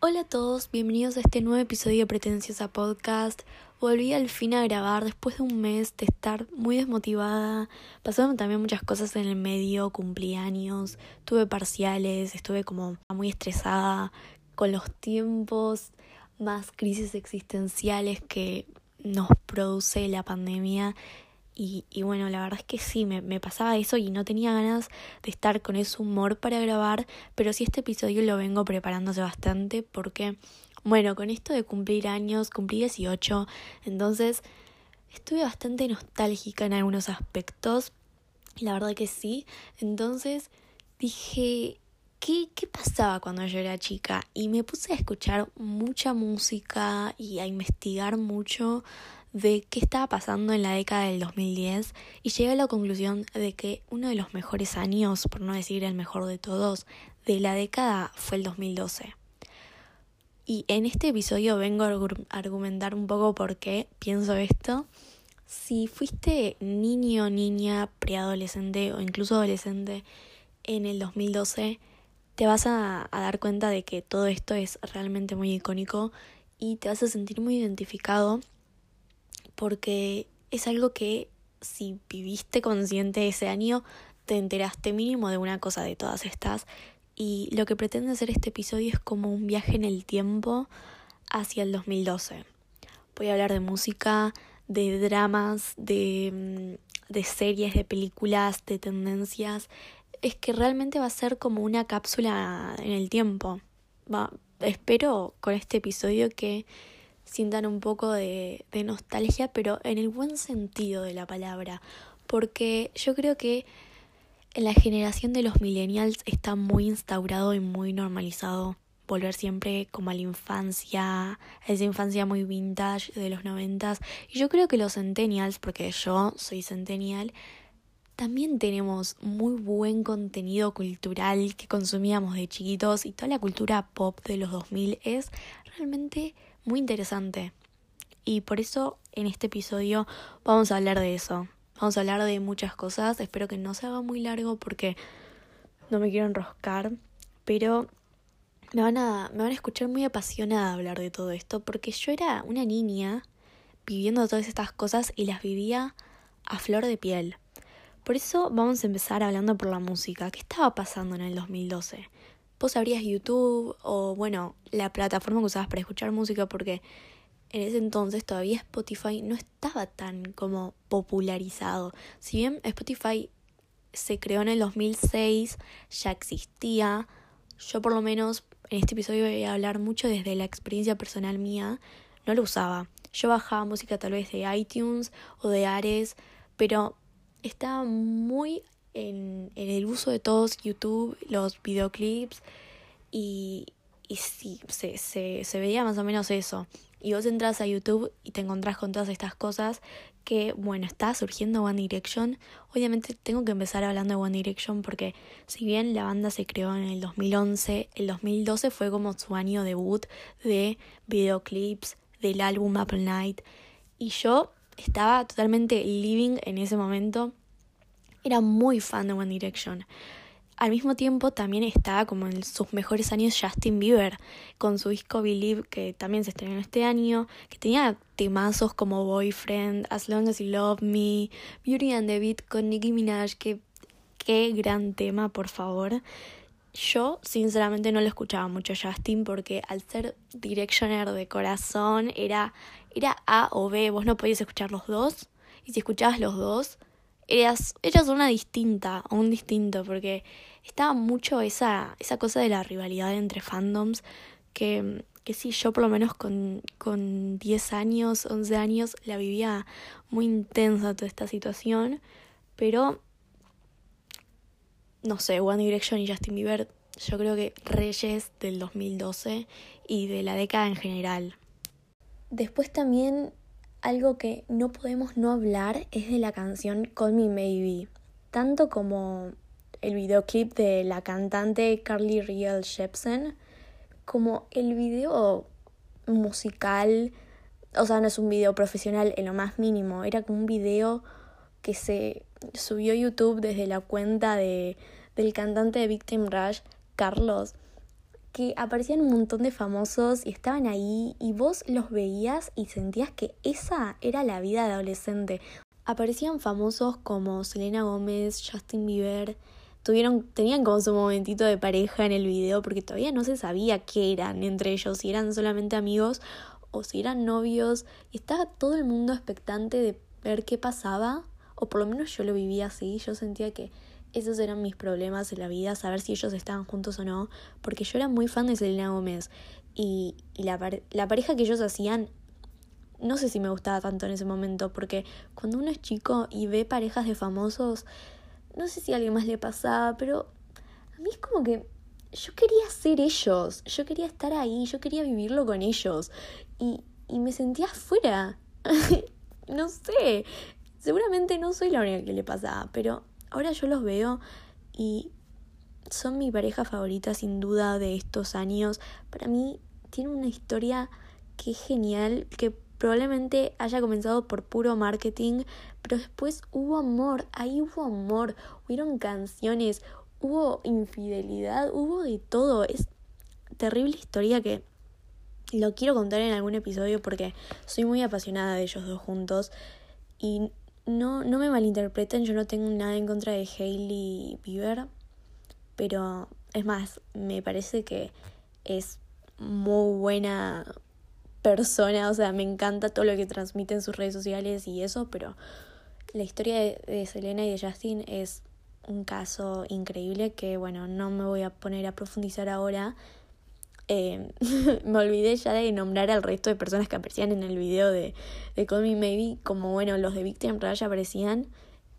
Hola a todos, bienvenidos a este nuevo episodio de Pretenciosa Podcast. Volví al fin a grabar después de un mes de estar muy desmotivada. Pasaron también muchas cosas en el medio, cumplí años, tuve parciales, estuve como muy estresada con los tiempos, más crisis existenciales que nos produce la pandemia y, bueno, la verdad es que sí, me, me, pasaba eso y no tenía ganas de estar con ese humor para grabar, pero sí este episodio lo vengo preparándose bastante porque, bueno, con esto de cumplir años, cumplí 18, entonces estuve bastante nostálgica en algunos aspectos, la verdad que sí, entonces dije, ¿Qué, ¿qué, pasaba cuando yo era chica? Y me puse a escuchar mucha música y a investigar mucho de qué estaba pasando en la década del 2010 y llegué a la conclusión de que uno de los mejores años, por no decir el mejor de todos, de la década fue el 2012. Y en este episodio vengo a argumentar un poco por qué pienso esto. Si fuiste niño, niña, preadolescente o incluso adolescente en el 2012, te vas a, dar cuenta de que todo esto es realmente muy icónico y te vas a sentir muy identificado porque es algo que si viviste consciente ese año, te enteraste mínimo de una cosa de todas estas. Y lo que pretende hacer este episodio es como un viaje en el tiempo hacia el 2012. Voy a hablar de música, de dramas, de, mm, de series, de películas, de tendencias. Es que realmente va a ser como una cápsula en el tiempo. Espero con este episodio que sientan un poco de, de nostalgia, pero en el buen sentido de la palabra, porque yo creo que en la generación de los millennials está muy instaurado y muy normalizado volver siempre como a la infancia, a esa infancia muy vintage de los noventas. Y yo creo que los centennials, porque yo soy centennial, también tenemos muy buen contenido cultural que consumíamos de chiquitos y toda la cultura pop de los 2000 es realmente muy interesante. Y por eso en este episodio vamos a hablar de eso. Vamos a hablar de muchas cosas. Espero que no se haga muy largo porque no me quiero enroscar. Pero me van a, me van a escuchar muy apasionada hablar de todo esto. Porque yo era una niña viviendo todas estas cosas y las vivía a flor de piel. Por eso vamos a empezar hablando por la música. ¿Qué estaba pasando en el 2012? Vos abrías YouTube o bueno, la plataforma que usabas para escuchar música porque en ese entonces todavía Spotify no estaba tan como popularizado. Si bien Spotify se creó en el 2006, ya existía, yo por lo menos en este episodio voy a hablar mucho desde la experiencia personal mía, no lo usaba. Yo bajaba música tal vez de iTunes o de Ares, pero estaba muy en, el uso de todos YouTube, los videoclips y, y sí, se, se, se veía más o menos eso. Y vos entras a YouTube y te encontrás con todas estas cosas que, bueno, está surgiendo One Direction. Obviamente tengo que empezar hablando de One Direction porque si bien la banda se creó en el 2011, el 2012 fue como su año debut de videoclips, del álbum Apple Night. Y yo estaba totalmente living en ese momento era muy fan de One Direction. Al mismo tiempo también estaba como en sus mejores años Justin Bieber con su disco Believe que también se estrenó este año, que tenía temazos como Boyfriend, As Long As You Love Me, Beauty and the Beat con Nicki Minaj, que qué gran tema, por favor. Yo sinceramente no lo escuchaba mucho Justin porque al ser Directioner de corazón era, era A o B, vos no podías escuchar los dos y si escuchabas los dos eras, eras una distinta o un distinto, porque estaba mucho esa, esa cosa de la rivalidad entre fandoms que, que sí, yo por lo menos con, con 10 años, 11 años, la vivía muy intensa toda esta situación, pero no sé, One Direction y Justin Bieber, yo creo que reyes del 2012 y de la década en general. Después también algo que no podemos no hablar es de la canción Call Me Maybe, tanto como el videoclip de la cantante Carly Riel Jepsen, como el video musical, o sea, no es un video profesional en lo más mínimo, era como un video que se subió a YouTube desde la cuenta de, del cantante de Victim Rush, Carlos, que aparecían un montón de famosos y estaban ahí y vos los veías y sentías que esa era la vida de adolescente. Aparecían famosos como Selena Gómez, Justin Bieber, tuvieron, tenían como su momentito de pareja en el video porque todavía no se sabía qué eran entre ellos, si eran solamente amigos o si eran novios y estaba todo el mundo expectante de ver qué pasaba o por lo menos yo lo vivía así, yo sentía que esos eran mis problemas en la vida, saber si ellos estaban juntos o no, porque yo era muy fan de Selena Gómez y, la, la pareja que ellos hacían no sé si me gustaba tanto en ese momento, porque cuando uno es chico y ve parejas de famosos, no sé si a alguien más le pasaba, pero a mí es como que yo quería ser ellos, yo quería estar ahí, yo quería vivirlo con ellos y, y me sentía afuera. no sé, seguramente no soy la única que le pasaba, pero ahora yo los veo y son mi pareja favorita sin duda de estos años. Para mí tiene una historia que es genial, que probablemente haya comenzado por puro marketing, pero después hubo amor, ahí hubo amor, hubieron canciones, hubo infidelidad, hubo de todo. Es terrible historia que lo quiero contar en algún episodio porque soy muy apasionada de ellos dos juntos y no, no me malinterpreten, yo no tengo nada en contra de Hailey Bieber, pero es más, me parece que es muy buena persona, o sea, me encanta todo lo que transmite en sus redes sociales y eso, pero la historia de, Selena y de Justin es un caso increíble que, bueno, no me voy a poner a profundizar ahora. Eh, me olvidé ya de nombrar al resto de personas que aparecían en el video de, de Call Me Maybe, como bueno, los de Victim Rush aparecían.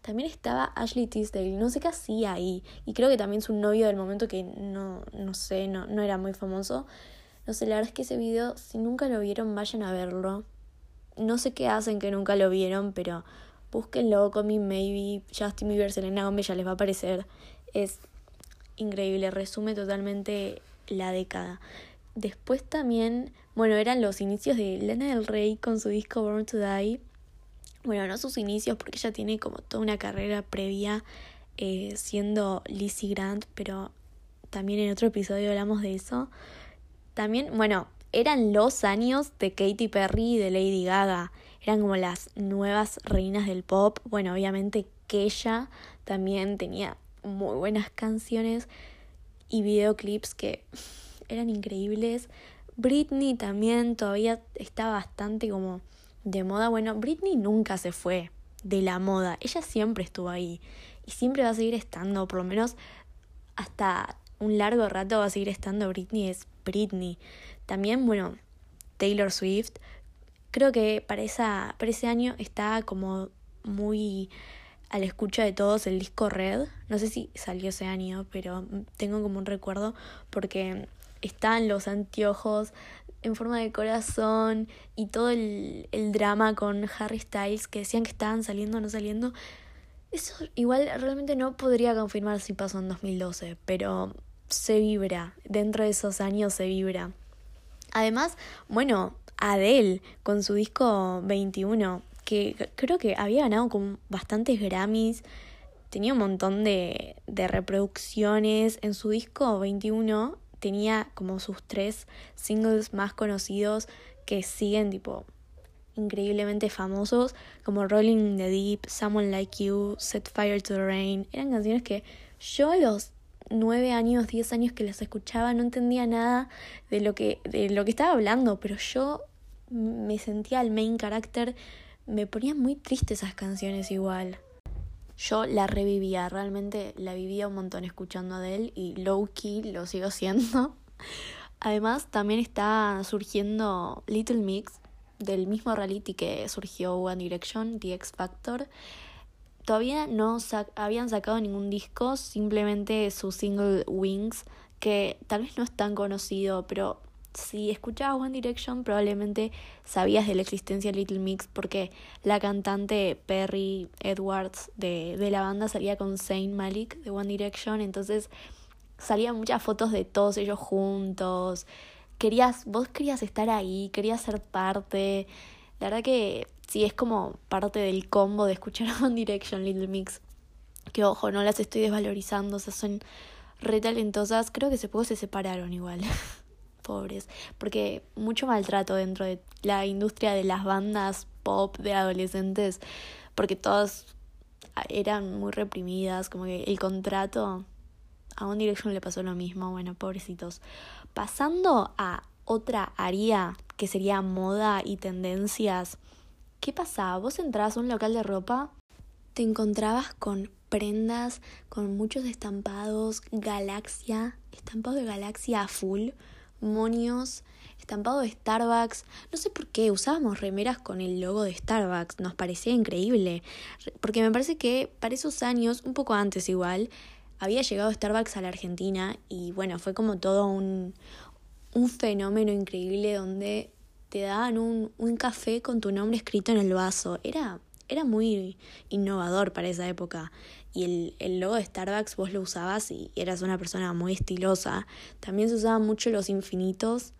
También estaba Ashley Tisdale, no sé qué hacía ahí. Y creo que también su novio del momento que no, no sé, no, no era muy famoso. No sé, la verdad es que ese video, si nunca lo vieron, vayan a verlo. No sé qué hacen que nunca lo vieron, pero búsquenlo, Me Maybe, Justin Bieber, Selena Gomez, ya les va a aparecer. Es increíble, resume totalmente la década. Después también, bueno, eran los inicios de Lena del Rey con su disco Born to Die. Bueno, no sus inicios porque ella tiene como toda una carrera previa eh, siendo Lizzie Grant, pero también en otro episodio hablamos de eso. También, bueno, eran los años de Katy Perry y de Lady Gaga. Eran como las nuevas reinas del pop. Bueno, obviamente que ella también tenía muy buenas canciones y videoclips que eran increíbles. Britney también todavía está bastante como de moda. Bueno, Britney nunca se fue de la moda. Ella siempre estuvo ahí y siempre va a seguir estando, por lo menos hasta un largo rato va a seguir estando Britney. Es Britney. También, bueno, Taylor Swift. Creo que para, esa, para ese año está como muy a la escucha de todos el disco Red. No sé si salió ese año, pero tengo como un recuerdo porque están los anteojos en forma de corazón y todo el, el drama con Harry Styles que decían que estaban saliendo o no saliendo. Eso igual realmente no podría confirmar si pasó en 2012, pero se vibra, dentro de esos años se vibra. Además, bueno, Adele con su disco 21, que creo que había ganado con bastantes Grammys, tenía un montón de, de reproducciones. En su disco 21 tenía como sus tres singles más conocidos que siguen tipo increíblemente famosos como Rolling in the Deep, Someone Like You, Set Fire to the Rain. Eran canciones que yo a los nueve años, diez años que las escuchaba, no entendía nada de lo que, de lo que estaba hablando, pero yo me sentía el main character, me ponían muy triste esas canciones igual. Yo la revivía, realmente la vivía un montón escuchando a él y low key lo sigo siendo. Además, también está surgiendo Little Mix, del mismo reality que surgió One Direction, The X Factor. Todavía no habían sacado ningún disco, simplemente su single Wings, que tal vez no es tan conocido, pero si escuchabas One Direction probablemente sabías de la existencia de Little Mix porque la cantante Perry Edwards de, de la banda salía con Zayn Malik de One Direction, entonces salían muchas fotos de todos ellos juntos. Querías, vos querías estar ahí, querías ser parte. La verdad que sí, es como parte del combo de escuchar a One Direction, Little Mix. Que ojo, no las estoy desvalorizando, o sea, son, re talentosas. Creo que hace poco se separaron igual. Pobres. Porque mucho maltrato dentro de la industria de las bandas pop de adolescentes. Porque todas eran muy reprimidas. Como que el contrato. A One Direction le pasó lo mismo. Bueno, pobrecitos. Pasando a otra área que sería moda y tendencias. ¿Qué pasaba? Vos entrabas a un local de ropa, te encontrabas con prendas, con muchos estampados, galaxia, estampado de galaxia a full, monios, estampado de Starbucks. No sé por qué usábamos remeras con el logo de Starbucks, nos parecía increíble. Porque me parece que para esos años, un poco antes igual, había llegado Starbucks a la Argentina y bueno, fue como todo un, un fenómeno increíble donde te daban un, un café con tu nombre escrito en el vaso. Era, era muy innovador para esa época. Y el, el logo de Starbucks vos lo usabas y eras una persona muy estilosa. También se usaban mucho los infinitos,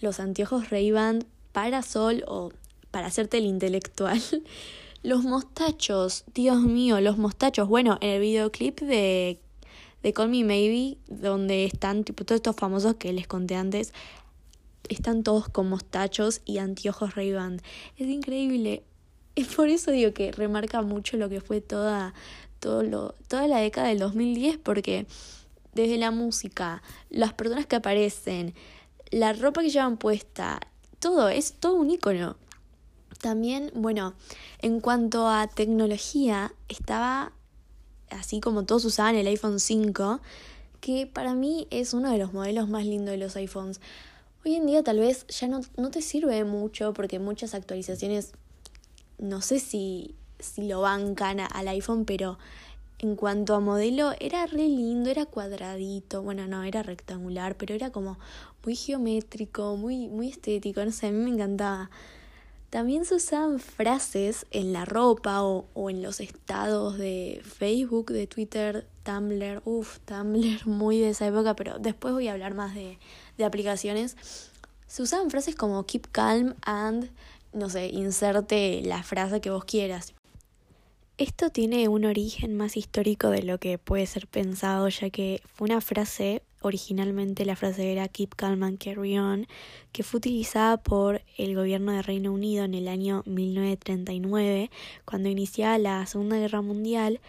los anteojos Ray-Ban para sol o para hacerte el intelectual. Los mostachos, Dios mío, los mostachos. Bueno, en el videoclip de, de Call Me Maybe, donde están tipo todos estos famosos que les conté antes, están todos con mostachos y anteojos Ray-Ban. Es increíble. Es por eso digo que remarca mucho lo que fue toda, todo lo, toda la década del 2010, porque desde la música, las personas que aparecen, la ropa que llevan puesta, todo, es todo un icono. También, bueno, en cuanto a tecnología, estaba así como todos usaban el iPhone 5, que para mí es uno de los modelos más lindos de los iPhones. Hoy en día tal vez ya no, no te sirve mucho porque muchas actualizaciones, no sé si, si lo bancan al iPhone, pero en cuanto a modelo era re lindo, era cuadradito, bueno, no, era rectangular, pero era como muy geométrico, muy, muy estético, no sé, a mí me encantaba. También se usaban frases en la ropa o, o en los estados de Facebook, de Twitter, Tumblr, uff, Tumblr muy de esa época, pero después voy a hablar más de, de aplicaciones, se usaban frases como keep calm and, no sé, inserte la frase que vos quieras. Esto tiene un origen más histórico de lo que puede ser pensado, ya que fue una frase, originalmente la frase era Keep Calm and Carry On, que fue utilizada por el gobierno de Reino Unido en el año 1939, cuando iniciaba la Segunda Guerra Mundial,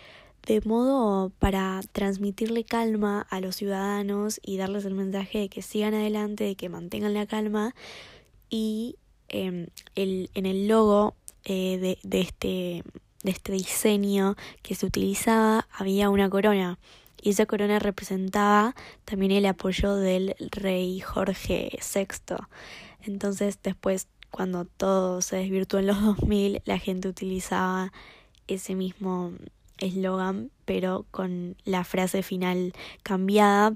de modo para transmitirle calma a los ciudadanos y darles el mensaje de que sigan adelante, de que mantengan la calma y em, el, en el logo eh, de, de, este, de este diseño que se utilizaba había una corona y esa corona representaba también el apoyo del rey Jorge VI. Entonces después cuando todo se desvirtuó en los 2000 la gente utilizaba ese mismo eslogan, pero con la frase final cambiada.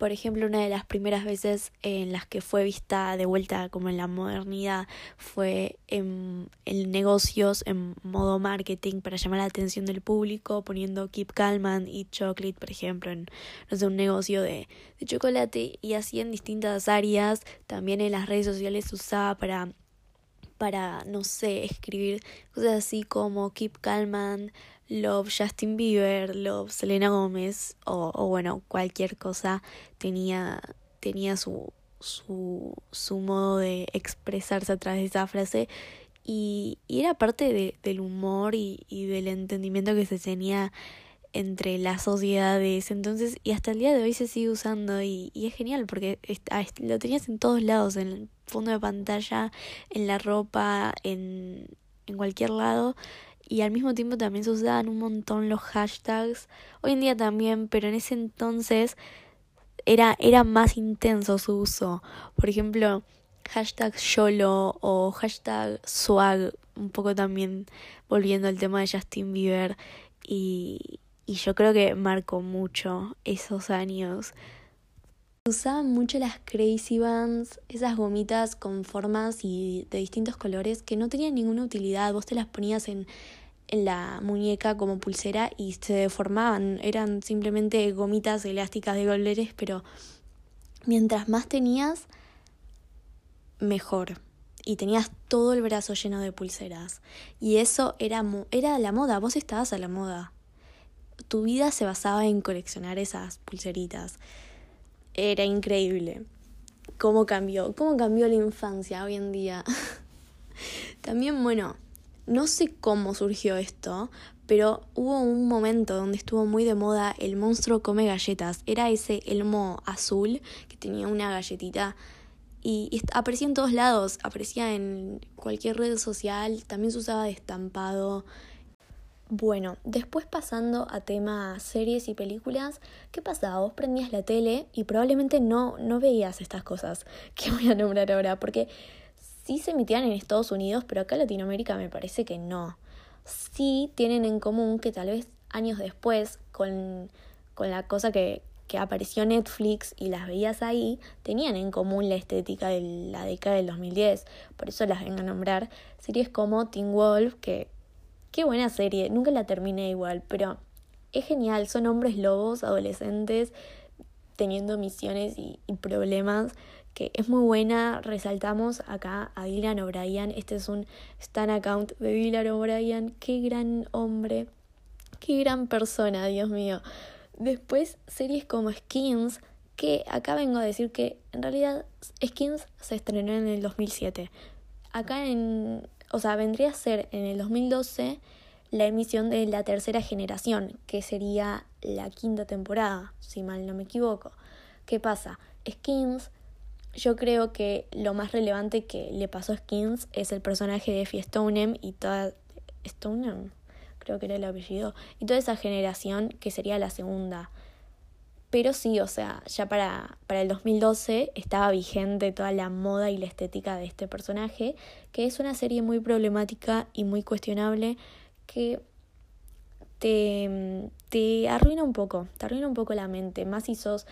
Por ejemplo, una de las primeras veces en las que fue vista de vuelta como en la modernidad fue en, en negocios, en modo marketing, para llamar la atención del público, poniendo Keep Calm Eat Chocolate, por ejemplo, en no sé, un negocio de, de chocolate y así en distintas áreas. También en las redes sociales se usaba para para, no sé, escribir cosas así como Keep Calm Love Justin Bieber, Love Selena Gómez o, bueno, cualquier cosa tenía, tenía su, su, su modo de expresarse a través de esa frase. Y, y era parte de, del humor y, y del entendimiento que se tenía entre las sociedades. Entonces y hasta el día de hoy se sigue usando y, y es genial porque lo tenías en todos lados en el fondo de pantalla en la ropa en, en cualquier lado y al mismo tiempo también se usaban un montón los hashtags. Hoy en día también, pero en ese entonces era, era más intenso su uso. Por ejemplo, hashtag YOLO o hashtag swag, un poco también volviendo al tema de Justin Bieber. Y, y yo creo que marcó mucho esos años. Usaban mucho las Crazy Bands, esas gomitas con formas y de distintos colores que no tenían ninguna utilidad. Vos te las ponías en en la muñeca como pulsera y se deformaban. Eran simplemente gomitas elásticas de colores, pero mientras más tenías, mejor. Y tenías todo el brazo lleno de pulseras. Y eso era, era la moda, vos estabas a la moda. tu vida se basaba en coleccionar esas pulseritas. Era increíble. ¿Cómo cambió? ¿Cómo cambió la infancia hoy en día? También, bueno, no sé cómo surgió esto, pero hubo un momento donde estuvo muy de moda el monstruo come galletas. Era ese elmo azul que tenía una galletita y, aparecía en todos lados, aparecía en cualquier red social, también se usaba de estampado. Bueno, después pasando a temas series y películas, ¿qué pasaba? Vos prendías la tele y probablemente no, no veías estas cosas que voy a nombrar ahora, porque sí se emitían en Estados Unidos, pero acá en Latinoamérica me parece que no sí tienen en común que tal vez años después, con, con la cosa que, que apareció Netflix y las veías ahí, tenían en común la estética de la década del 2010. Por eso las vengo a nombrar. Series como Teen Wolf, que qué buena serie, nunca la terminé igual, pero es genial. Son hombres lobos, adolescentes, teniendo misiones y, y problemas que es muy buena. Resaltamos acá a Dylan O'Brien. Este es un Stan account de Dylan O'Brien. Qué gran hombre. Qué gran persona, Dios mío. Después, series como Skins, que acá vengo a decir que en realidad Skins se estrenó en el 2007. Acá en, o sea, vendría a ser en el 2012 la emisión de la tercera generación, que sería la quinta temporada, si mal no me equivoco. ¿Qué pasa? Skins yo creo que lo más relevante que le pasó a Skins es el personaje de Effie Stonem y toda. Stonem, creo que era el apellido. Y toda esa generación que sería la segunda. Pero sí, o sea, ya para, para el 2012 estaba vigente toda la moda y la estética de este personaje, que es una serie muy problemática y muy cuestionable que te, te arruina un poco, te arruina un poco la mente, más si sos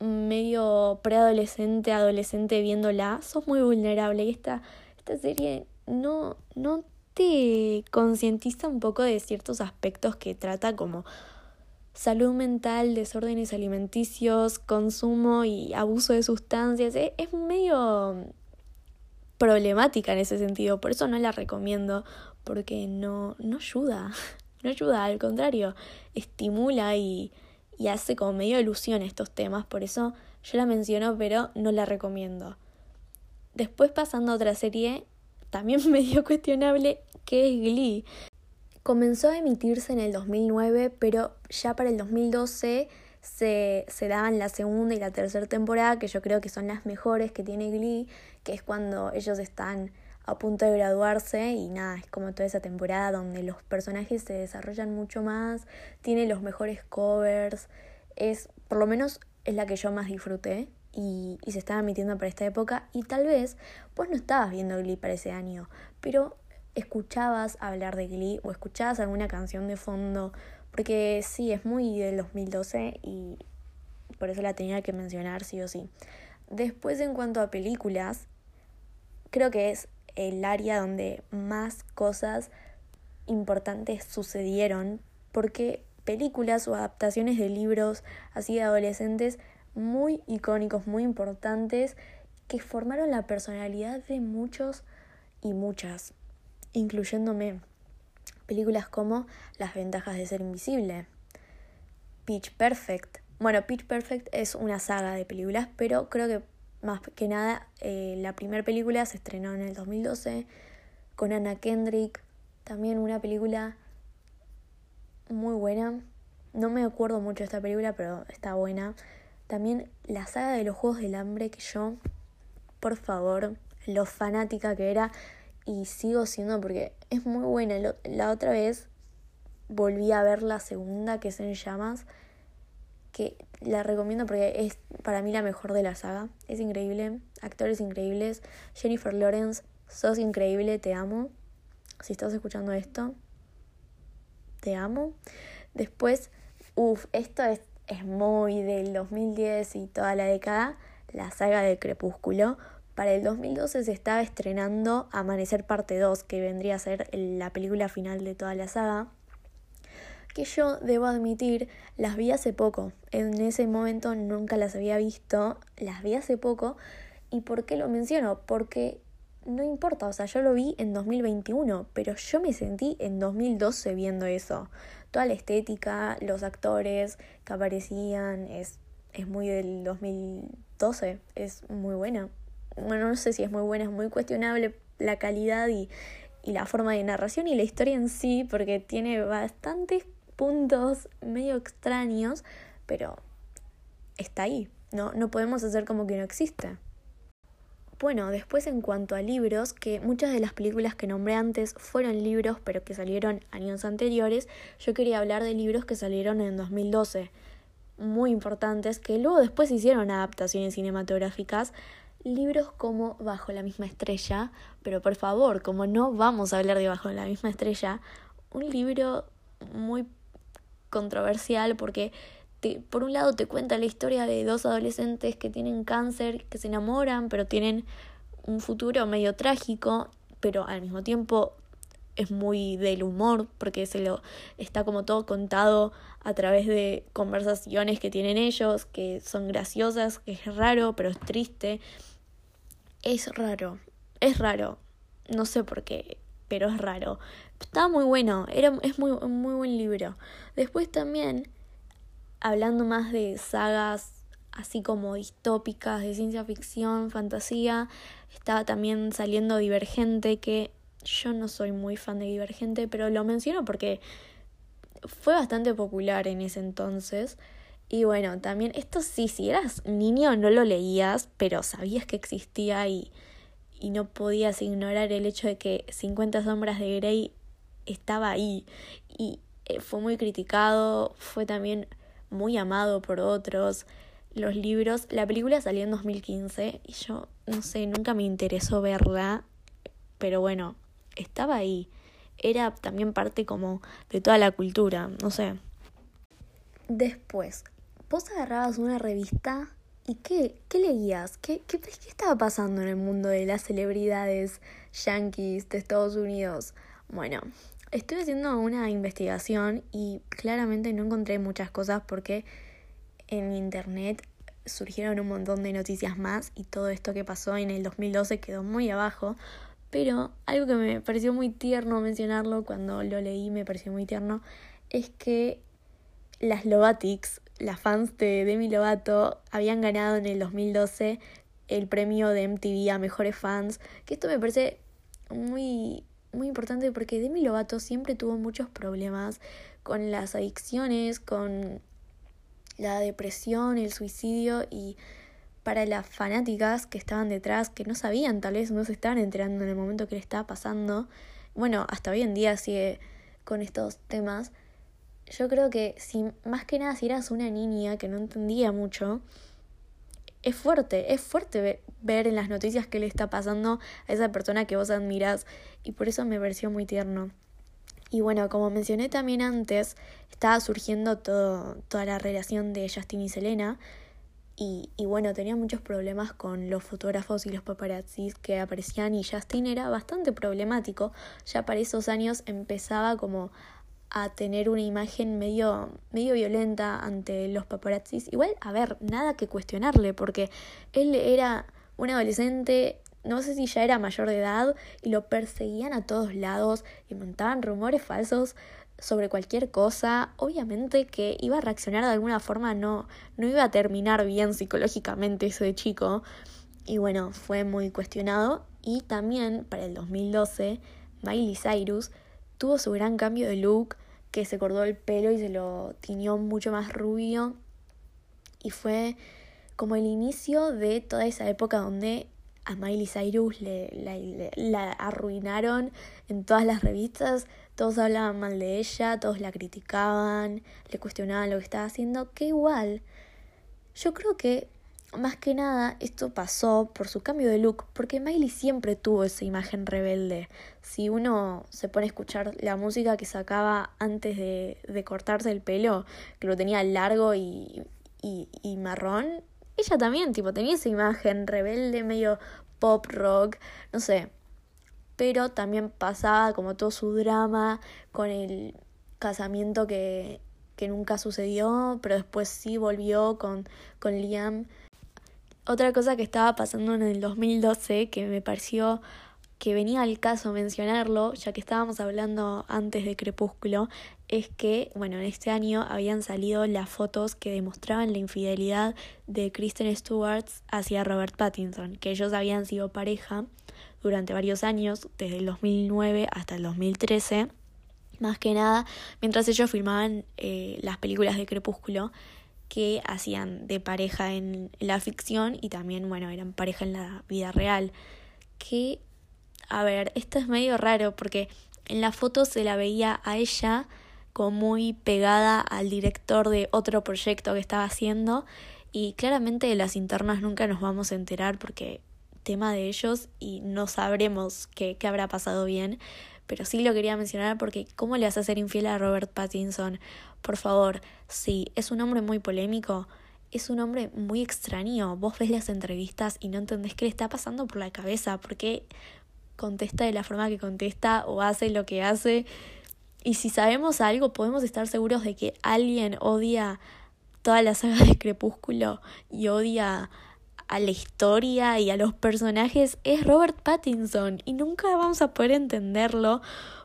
medio preadolescente, adolescente viéndola, sos muy vulnerable. Y esta, esta serie no, no te concientiza un poco de ciertos aspectos que trata como salud mental, desórdenes alimenticios, consumo y abuso de sustancias. Es, es medio problemática en ese sentido, por eso no la recomiendo, porque no, no ayuda, no ayuda, al contrario, estimula y y hace como medio ilusión estos temas, por eso yo la menciono, pero no la recomiendo. Después pasando a otra serie, también medio cuestionable, que es Glee. Comenzó a emitirse en el 2009, pero ya para el 2012 se, se daban la segunda y la tercera temporada, que yo creo que son las mejores que tiene Glee, que es cuando ellos están a punto de graduarse y nada, es como toda esa temporada donde los personajes se desarrollan mucho más, tiene los mejores covers, es, por lo menos es la que yo más disfruté y, y se estaba emitiendo para esta época y tal vez pues no estabas viendo Glee para ese año, pero escuchabas hablar de Glee o escuchabas alguna canción de fondo, porque sí, es muy del 2012 y por eso la tenía que mencionar sí o sí. Después en cuanto a películas, creo que es el área donde más cosas importantes sucedieron, porque películas o adaptaciones de libros así de adolescentes muy icónicos, muy importantes, que formaron la personalidad de muchos y muchas, incluyéndome. Películas como Las ventajas de ser invisible, Pitch Perfect. Bueno, Pitch Perfect es una saga de películas, pero creo que más que nada, eh, la primera película se estrenó en el 2012 con Anna Kendrick, también una película muy buena. No me acuerdo mucho de esta película, pero está buena. También la saga de los Juegos del Hambre, que yo, por favor, lo fanática que era y sigo siendo porque es muy buena. La otra vez volví a ver la segunda, que es en llamas que la recomiendo porque es para mí la mejor de la saga. Es increíble, actores increíbles. Jennifer Lawrence, sos increíble, te amo. Si estás escuchando esto, te amo. Después, uff, esto es, es muy del 2010 y toda la década, la saga de Crepúsculo. Para el 2012 se estaba estrenando Amanecer parte 2, que vendría a ser la película final de toda la saga que yo debo admitir, las vi hace poco. En ese momento nunca las había visto, las vi hace poco. ¿Y por qué lo menciono? Porque no importa, o sea, yo lo vi en 2021, pero yo me sentí en 2012 viendo eso. Toda la estética, los actores que aparecían, es, es muy del 2012, es muy buena. Bueno, no sé si es muy buena, es muy cuestionable la calidad y, y la forma de narración y la historia en sí, porque tiene bastantes puntos medio extraños, pero está ahí. No, no podemos hacer como que no existe. Bueno, después en cuanto a libros, que muchas de las películas que nombré antes fueron libros, pero que salieron años anteriores, yo quería hablar de libros que salieron en 2012, muy importantes, que luego después hicieron adaptaciones cinematográficas, libros como Bajo la misma estrella, pero por favor, como no vamos a hablar de Bajo la misma estrella, un libro muy controversial porque por un lado te cuenta la historia de dos adolescentes que tienen cáncer, que se enamoran, pero tienen un futuro medio trágico, pero al mismo tiempo es muy del humor, porque se lo está como todo contado a través de conversaciones que tienen ellos, que son graciosas, que es raro, pero es triste. Es raro, es raro. No sé por qué, pero es raro. Está muy bueno, era, es muy, muy buen libro. Después también hablando más de sagas así como distópicas, de ciencia ficción, fantasía, estaba también saliendo Divergente, que yo no soy muy fan de Divergente, pero lo menciono porque fue bastante popular en ese entonces. Y bueno, también esto sí, si eras niño no lo leías, pero sabías que existía y, y no podías ignorar el hecho de que 50 sombras de Grey estaba ahí. Y eh, fue muy criticado, fue también muy amado por otros. Los libros, la película salió en 2015 y yo, no sé, nunca me interesó verla, pero bueno, estaba ahí. Era también parte como de toda la cultura, no sé. Después, vos agarrabas una revista y ¿qué, qué leías? ¿Qué, qué, ¿Qué estaba pasando en el mundo de las celebridades yankees de Estados Unidos? Bueno, Estuve haciendo una investigación y claramente no encontré muchas cosas porque en internet surgieron un montón de noticias más y todo esto que pasó en el 2012 quedó muy abajo. Pero algo que me pareció muy tierno mencionarlo cuando lo leí, me pareció muy tierno, es que las Lovatics, las fans de Demi Lovato, habían ganado en el 2012 el premio de MTV a Mejores Fans, que esto me parece muy muy importante porque Demi Lovato siempre tuvo muchos problemas con las adicciones, con la depresión, el suicidio y para las fanáticas que estaban detrás, que no sabían, tal vez no se estaban enterando en el momento que le estaba pasando, bueno, hasta hoy en día sigue con estos temas. Yo creo que si más que nada si eras una niña que no entendía mucho, es fuerte, es fuerte ver en las noticias qué le está pasando a esa persona que vos admirás y por eso me pareció muy tierno. Y bueno, como mencioné también antes, estaba surgiendo todo, toda la relación de Justin y Selena. Y, y bueno, tenía muchos problemas con los fotógrafos y los paparazzis que aparecían y Justin era bastante problemático. Ya para esos años empezaba como a tener una imagen medio, medio violenta ante los paparazzis. Igual, a ver, nada que cuestionarle, porque él era un adolescente, no sé si ya era mayor de edad, y lo perseguían a todos lados y montaban rumores falsos sobre cualquier cosa. Obviamente que iba a reaccionar de alguna forma, no, no iba a terminar bien psicológicamente ese chico. Y bueno, fue muy cuestionado. Y también para el 2012, Miley Cyrus tuvo su gran cambio de look, que se cortó el pelo y se lo tiñó mucho más rubio. Y fue como el inicio de toda esa época donde a Miley Cyrus le, la arruinaron en todas las revistas, todos hablaban mal de ella, todos la criticaban, le cuestionaban lo que estaba haciendo, que igual yo creo que más que nada, esto pasó por su cambio de look, porque Miley siempre tuvo esa imagen rebelde. Si uno se pone a escuchar la música que sacaba antes de, de cortarse el pelo, que lo tenía largo y, y, y marrón, ella también, tipo, tenía esa imagen rebelde, medio pop rock, no sé. Pero también pasaba como todo su drama con el casamiento que, que nunca sucedió, pero después sí volvió con, con Liam. Otra cosa que estaba pasando en el 2012 que me pareció que venía al caso mencionarlo, ya que estábamos hablando antes de Crepúsculo, es que, bueno, en este año habían salido las fotos que demostraban la infidelidad de Kristen Stewart hacia Robert Pattinson, que ellos habían sido pareja durante varios años, desde el 2009 hasta el 2013, más que nada, mientras ellos filmaban eh, las películas de Crepúsculo que hacían de pareja en la ficción y también, bueno, eran pareja en la vida real. Que, a ver, esto es medio raro porque en la foto se la veía a ella como muy pegada al director de otro proyecto que estaba haciendo y claramente de las internas nunca nos vamos a enterar porque tema de ellos y no sabremos qué, qué habrá pasado bien, pero sí lo quería mencionar porque ¿cómo le vas a ser infiel a Robert Pattinson? Por favor, sí, es un hombre muy polémico, es un hombre muy extraño. Vos ves las entrevistas y no entendés qué le está pasando por la cabeza, porque contesta de la forma que contesta o hace lo que hace. Y si sabemos algo, podemos estar seguros de que alguien odia toda la saga de Crepúsculo y odia a la historia y a los personajes es Robert Pattinson y nunca vamos a poder entenderlo.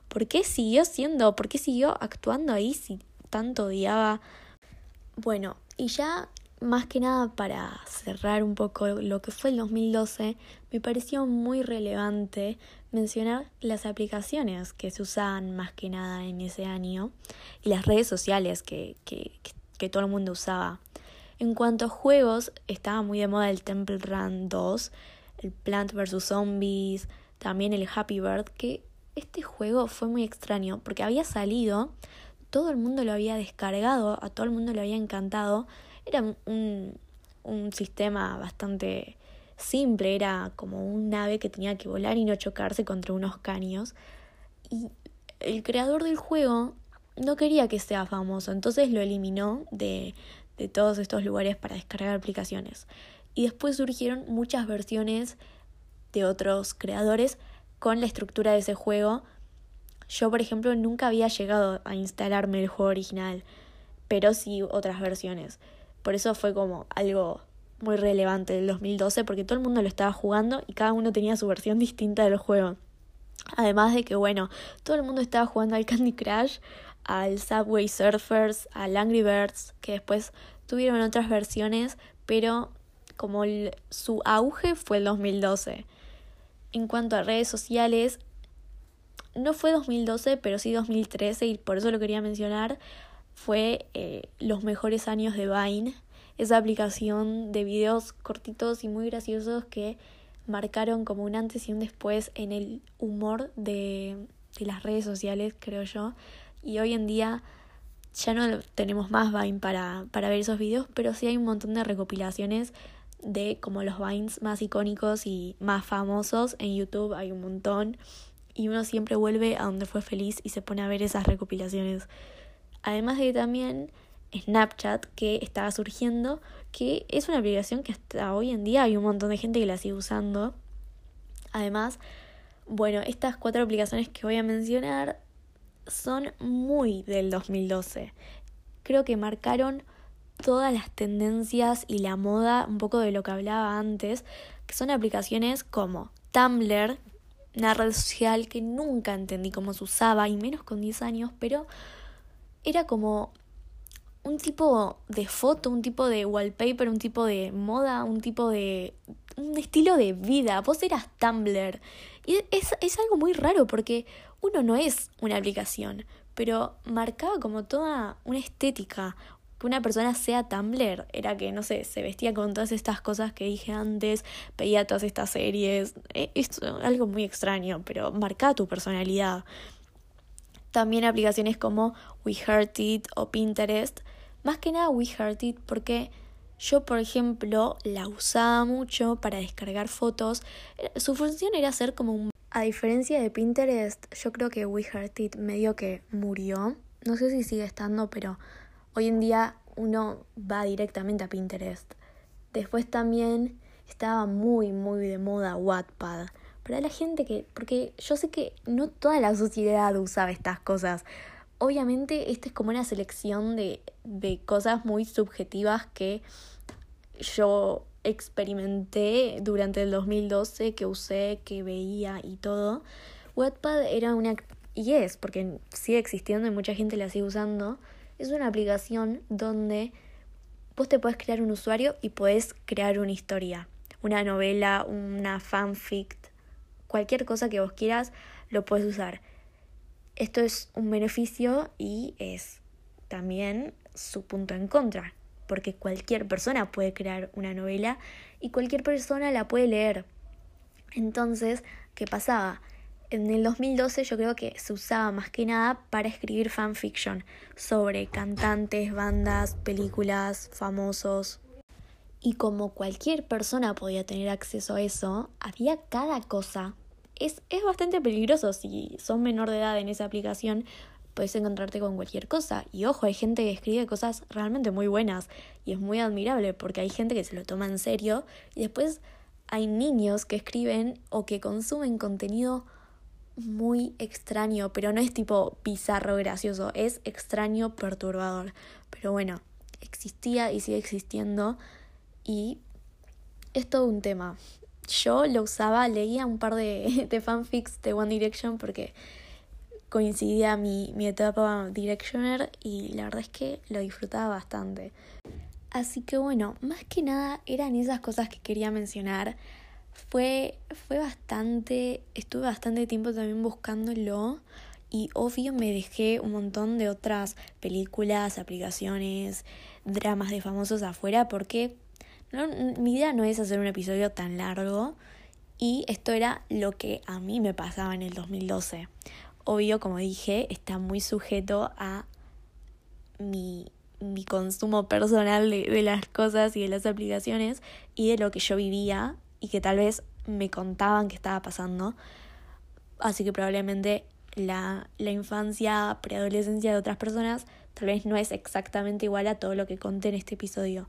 ¿Por qué siguió siendo? ¿Por qué siguió actuando ahí si tanto odiaba? Bueno, y ya más que nada para cerrar un poco lo que fue el 2012, me pareció muy relevante mencionar las aplicaciones que se usaban más que nada en ese año y las redes sociales que, que, que todo el mundo usaba. En cuanto a juegos, estaba muy de moda el Temple Run 2, el Plant vs. Zombies, también el Happy Bird, que este juego fue muy extraño porque había salido, todo el mundo lo había descargado, a todo el mundo le había encantado. Era un, un sistema bastante simple, era como un nave que tenía que volar y no chocarse contra unos caños. Y el creador del juego no quería que sea famoso, entonces lo eliminó de, de todos estos lugares para descargar aplicaciones. Y después surgieron muchas versiones de otros creadores con la estructura de ese juego. Yo, por ejemplo, nunca había llegado a instalarme el juego original, pero sí otras versiones. Por eso fue como algo muy relevante del 2012, porque todo el mundo lo estaba jugando y cada uno tenía su versión distinta del juego. Además de que, bueno, todo el mundo estaba jugando al Candy Crush, al Subway Surfers, al Angry Birds, que después tuvieron otras versiones, pero como su auge fue el 2012. En cuanto a redes sociales, no fue 2012, pero sí 2013, y por eso lo quería mencionar, fue eh, los mejores años de Vine, esa aplicación de videos cortitos y muy graciosos que marcaron como un antes y un después en el humor de, de las redes sociales, creo yo. Y hoy en día ya no tenemos más Vine para, para ver esos videos, pero sí hay un montón de recopilaciones de como los Vines más icónicos y más famosos. En YouTube, hay un montón. Y uno siempre vuelve a donde fue feliz y se pone a ver esas recopilaciones. Además de también Snapchat que estaba surgiendo, que es una aplicación que hasta hoy en día hay un montón de gente que la sigue usando. Además, bueno, estas cuatro aplicaciones que voy a mencionar son muy del 2012. Creo que marcaron todas las tendencias y la moda, un poco de lo que hablaba antes, que son aplicaciones como Tumblr, una red social que nunca entendí cómo se usaba, y menos con 10 años, pero era como un tipo de foto, un tipo de wallpaper, un tipo de moda, un tipo de... un estilo de vida. Vos eras Tumblr. Y es, es algo muy raro porque uno no es una aplicación, pero marcaba como toda una estética. Que una persona sea Tumblr era que, no sé, se vestía con todas estas cosas que dije antes, veía todas estas series. E, es algo muy extraño, pero marcaba tu personalidad. También aplicaciones como WeHeartIt o Pinterest. Más que nada WeHeartIt porque yo, por ejemplo, la usaba mucho para descargar fotos. Su función era ser como un a diferencia de Pinterest, yo creo que WeHeartIt medio que murió. No sé si sigue estando, pero hoy en día uno va directamente a Pinterest. Después también estaba muy, muy de moda Wattpad. Para la gente que, porque yo sé que no toda la sociedad usaba estas cosas. Obviamente, esta es como una selección de, de cosas muy subjetivas que yo experimenté durante el 2012, que usé, que veía y todo. Wattpad era una... y es, porque sigue existiendo y mucha gente la sigue usando. Es una aplicación donde vos te puedes crear un usuario y puedes crear una historia, una novela, una fanfic, cualquier cosa que vos quieras, lo puedes usar. Esto es un beneficio y es también su punto en contra, porque cualquier persona puede crear una novela y cualquier persona la puede leer. Entonces, ¿qué pasaba? En el 2012 yo creo que se usaba más que nada para escribir fanfiction sobre cantantes, bandas, películas, famosos. Y como cualquier persona podía tener acceso a eso, había cada cosa. Es, es bastante peligroso si son menor de edad en esa aplicación, puedes encontrarte con cualquier cosa. Y ojo, hay gente que escribe cosas realmente muy buenas y es muy admirable porque hay gente que se lo toma en serio y después hay niños que escriben o que consumen contenido muy extraño, pero no es tipo bizarro gracioso, es extraño perturbador. Pero bueno, existía y sigue existiendo y es todo un tema. Yo lo usaba, leía un par de, de fanfics de One Direction porque coincidía mi, mi etapa Directioner y la verdad es que lo disfrutaba bastante. Así que bueno, más que nada eran esas cosas que quería mencionar fue, fue bastante, estuve bastante tiempo también buscándolo y obvio me dejé un montón de otras películas, aplicaciones, dramas de famosos afuera porque no, mi idea no es hacer un episodio tan largo y esto era lo que a mí me pasaba en el 2012. Obvio, como dije, está muy sujeto a mi, mi consumo personal de, de las cosas y de las aplicaciones y de lo que yo vivía y que tal vez me contaban que estaba pasando. Así que probablemente la, la infancia, preadolescencia de otras personas tal vez no es exactamente igual a todo lo que conté en este episodio.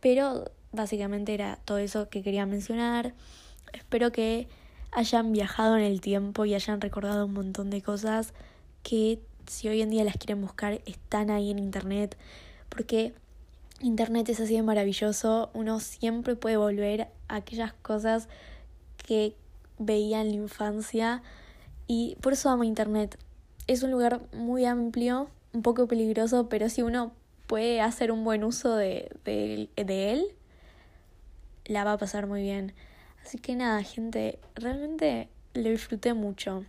Pero básicamente era todo eso que quería mencionar. Espero que hayan viajado en el tiempo y hayan recordado un montón de cosas que si hoy en día las quieren buscar están ahí en internet. Porque Internet es así de maravilloso, uno siempre puede volver a aquellas cosas que veía en la infancia y por eso amo Internet. Es un lugar muy amplio, un poco peligroso, pero si uno puede hacer un buen uso de, de, de él, la va a pasar muy bien. Así que nada, gente, realmente lo disfruté mucho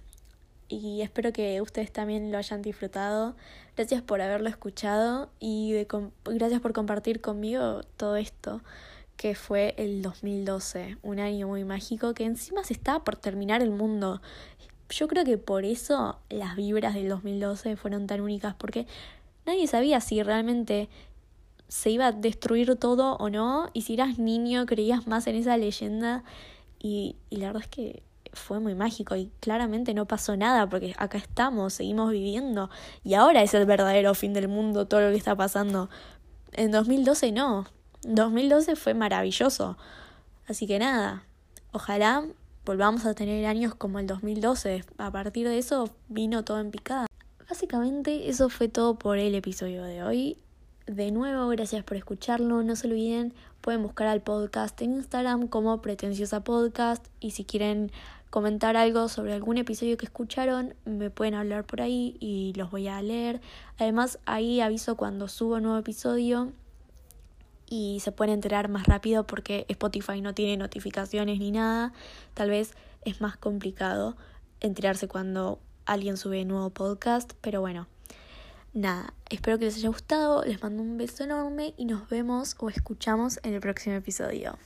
y espero que ustedes también lo hayan disfrutado. Gracias por haberlo escuchado y gracias por compartir conmigo todo esto que fue el 2012, un año muy mágico que encima se estaba por terminar el mundo. Yo creo que por eso las vibras del 2012 fueron tan únicas porque nadie sabía si realmente se iba a destruir todo o no y si eras niño creías más en esa leyenda y, y la verdad es que fue muy mágico y claramente no pasó nada porque acá estamos, seguimos viviendo y ahora es el verdadero fin del mundo todo lo que está pasando. En 2012 no, 2012 fue maravilloso. Así que nada, ojalá volvamos a tener años como el 2012. A partir de eso vino todo en picada. Básicamente eso fue todo por el episodio de hoy. De nuevo, gracias por escucharlo. No se olviden, pueden buscar al podcast en Instagram como Pretenciosa Podcast. Y si quieren comentar algo sobre algún episodio que escucharon, me pueden hablar por ahí y los voy a leer. Además, ahí aviso cuando subo un nuevo episodio y se pueden enterar más rápido porque Spotify no tiene notificaciones ni nada. Tal vez es más complicado enterarse cuando alguien sube nuevo podcast, pero bueno. Nada, espero que les haya gustado, les mando un beso enorme y nos vemos o escuchamos en el próximo episodio.